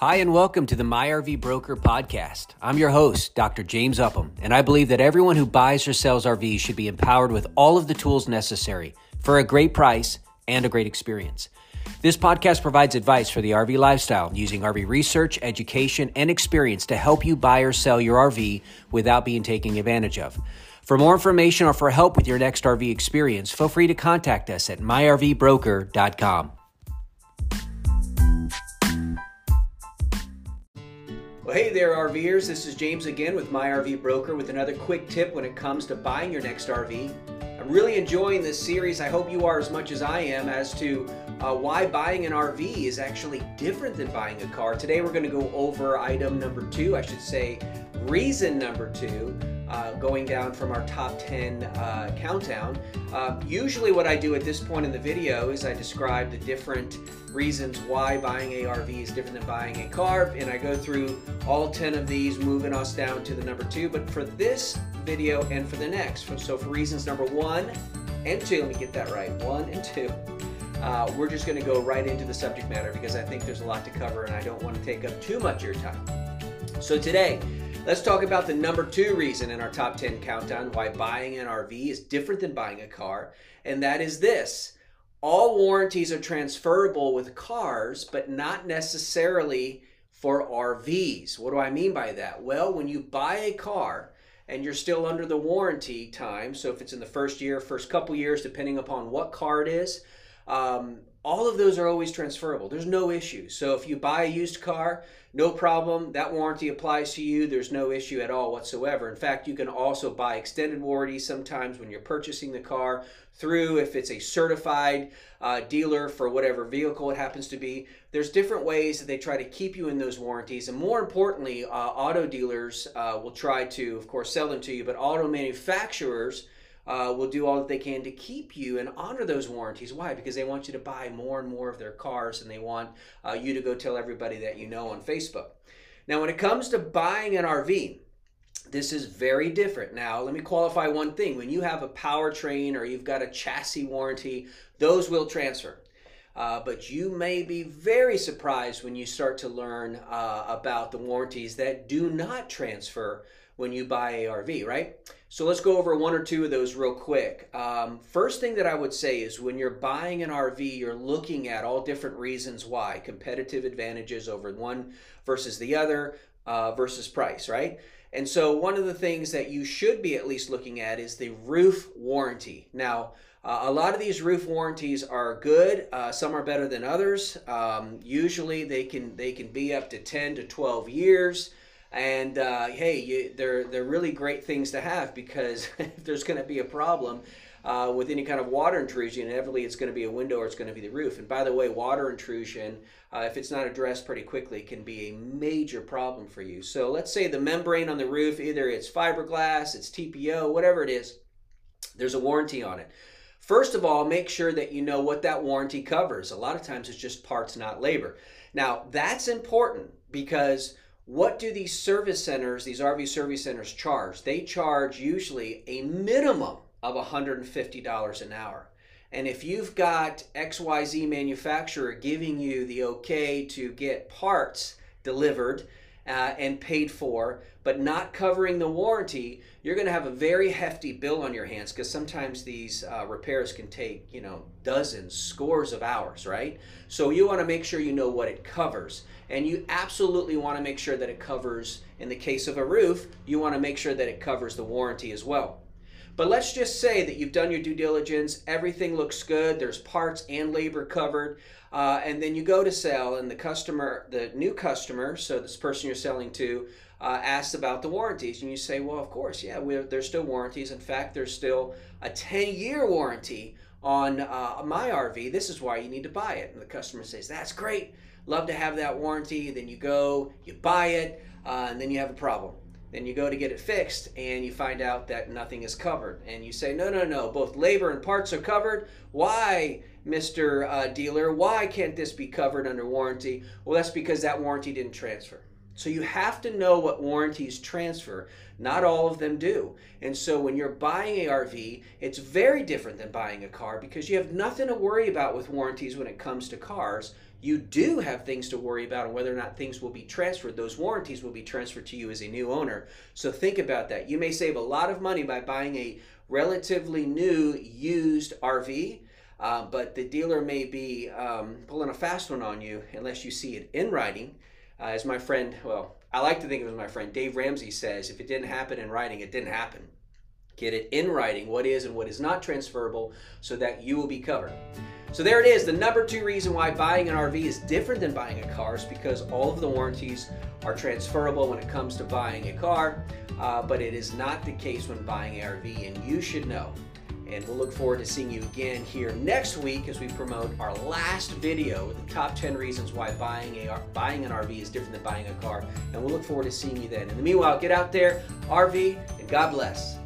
Hi, and welcome to the MyRV Broker podcast. I'm your host, Dr. James Upham, and I believe that everyone who buys or sells RVs should be empowered with all of the tools necessary for a great price and a great experience. This podcast provides advice for the RV lifestyle using RV research, education, and experience to help you buy or sell your RV without being taken advantage of. For more information or for help with your next RV experience, feel free to contact us at myrvbroker.com. Well, hey there, RVers. This is James again with My RV Broker with another quick tip when it comes to buying your next RV. I'm really enjoying this series. I hope you are as much as I am as to uh, why buying an RV is actually different than buying a car. Today, we're going to go over item number two, I should say, reason number two uh, going down from our top 10 uh, countdown. Uh, usually what I do at this point in the video is I describe the different reasons why buying a RV is different than buying a car, and I go through all 10 of these, moving us down to the number two. But for this video and for the next, so for reasons number one and two, let me get that right, one and two, uh, we're just going to go right into the subject matter because I think there's a lot to cover and I don't want to take up too much of your time. So today, Let's talk about the number two reason in our top 10 countdown why buying an RV is different than buying a car, and that is this. All warranties are transferable with cars, but not necessarily for RVs. What do I mean by that? Well, when you buy a car and you're still under the warranty time, so if it's in the first year, first couple years, depending upon what car it is, um, all of those are always transferable. There's no issue. So if you buy a used car, no problem. That warranty applies to you. There's no issue at all whatsoever. In fact, you can also buy extended warranties sometimes when you're purchasing the car through if it's a certified uh, dealer for whatever vehicle it happens to be. There's different ways that they try to keep you in those warranties. And more importantly, uh, auto dealers uh, will try to, of course, sell them to you, but auto manufacturers uh, will do all that they can to keep you and honor those warranties. Why? Because they want you to buy more and more of their cars and they want uh, you to go tell everybody that you know on Facebook. Now, when it comes to buying an RV, this is very different. Now, let me qualify one thing. When you have a powertrain or you've got a chassis warranty, those will transfer. Uh, but you may be very surprised when you start to learn uh, about the warranties that do not transfer when you buy a RV, right? So let's go over one or two of those real quick. Um, first thing that I would say is when you're buying an RV, you're looking at all different reasons why competitive advantages over one versus the other uh, versus price, right? And so one of the things that you should be at least looking at is the roof warranty. Now, uh, a lot of these roof warranties are good. Uh, some are better than others. Um, usually, they can they can be up to ten to twelve years. And uh, hey, you, they're they're really great things to have because if there's going to be a problem uh, with any kind of water intrusion, inevitably it's going to be a window or it's going to be the roof. And by the way, water intrusion, uh, if it's not addressed pretty quickly, can be a major problem for you. So let's say the membrane on the roof, either it's fiberglass, it's TPO, whatever it is, there's a warranty on it. First of all, make sure that you know what that warranty covers. A lot of times it's just parts, not labor. Now, that's important because what do these service centers, these RV service centers charge? They charge usually a minimum of $150 an hour. And if you've got XYZ manufacturer giving you the okay to get parts delivered uh, and paid for, but not covering the warranty, you're going to have a very hefty bill on your hands because sometimes these uh, repairs can take, you know, dozens, scores of hours, right? So you want to make sure you know what it covers. And you absolutely want to make sure that it covers, in the case of a roof, you want to make sure that it covers the warranty as well. But let's just say that you've done your due diligence, everything looks good, there's parts and labor covered, uh, and then you go to sell, and the customer, the new customer, so this person you're selling to, uh, asks about the warranties, and you say, well, of course, yeah, there's still warranties. In fact, there's still a 10 year warranty on uh, my RV. This is why you need to buy it. And the customer says, that's great, love to have that warranty. Then you go, you buy it, uh, and then you have a problem. Then you go to get it fixed and you find out that nothing is covered. And you say, no, no, no, both labor and parts are covered. Why, Mr. Uh, dealer, why can't this be covered under warranty? Well, that's because that warranty didn't transfer. So you have to know what warranties transfer. Not all of them do. And so when you're buying a RV, it's very different than buying a car because you have nothing to worry about with warranties when it comes to cars. You do have things to worry about on whether or not things will be transferred. Those warranties will be transferred to you as a new owner. So think about that. You may save a lot of money by buying a relatively new used RV. Uh, but the dealer may be um, pulling a fast one on you unless you see it in writing. Uh, as my friend, well, I like to think of as my friend Dave Ramsey says, if it didn't happen in writing, it didn't happen. Get it in writing, what is and what is not transferable, so that you will be covered. So there it is. The number two reason why buying an RV is different than buying a car is because all of the warranties are transferable when it comes to buying a car, uh, but it is not the case when buying an RV, and you should know. And we'll look forward to seeing you again here next week as we promote our last video, the top 10 reasons why buying a buying an RV is different than buying a car. And we'll look forward to seeing you then. In the meanwhile, get out there, RV, and God bless.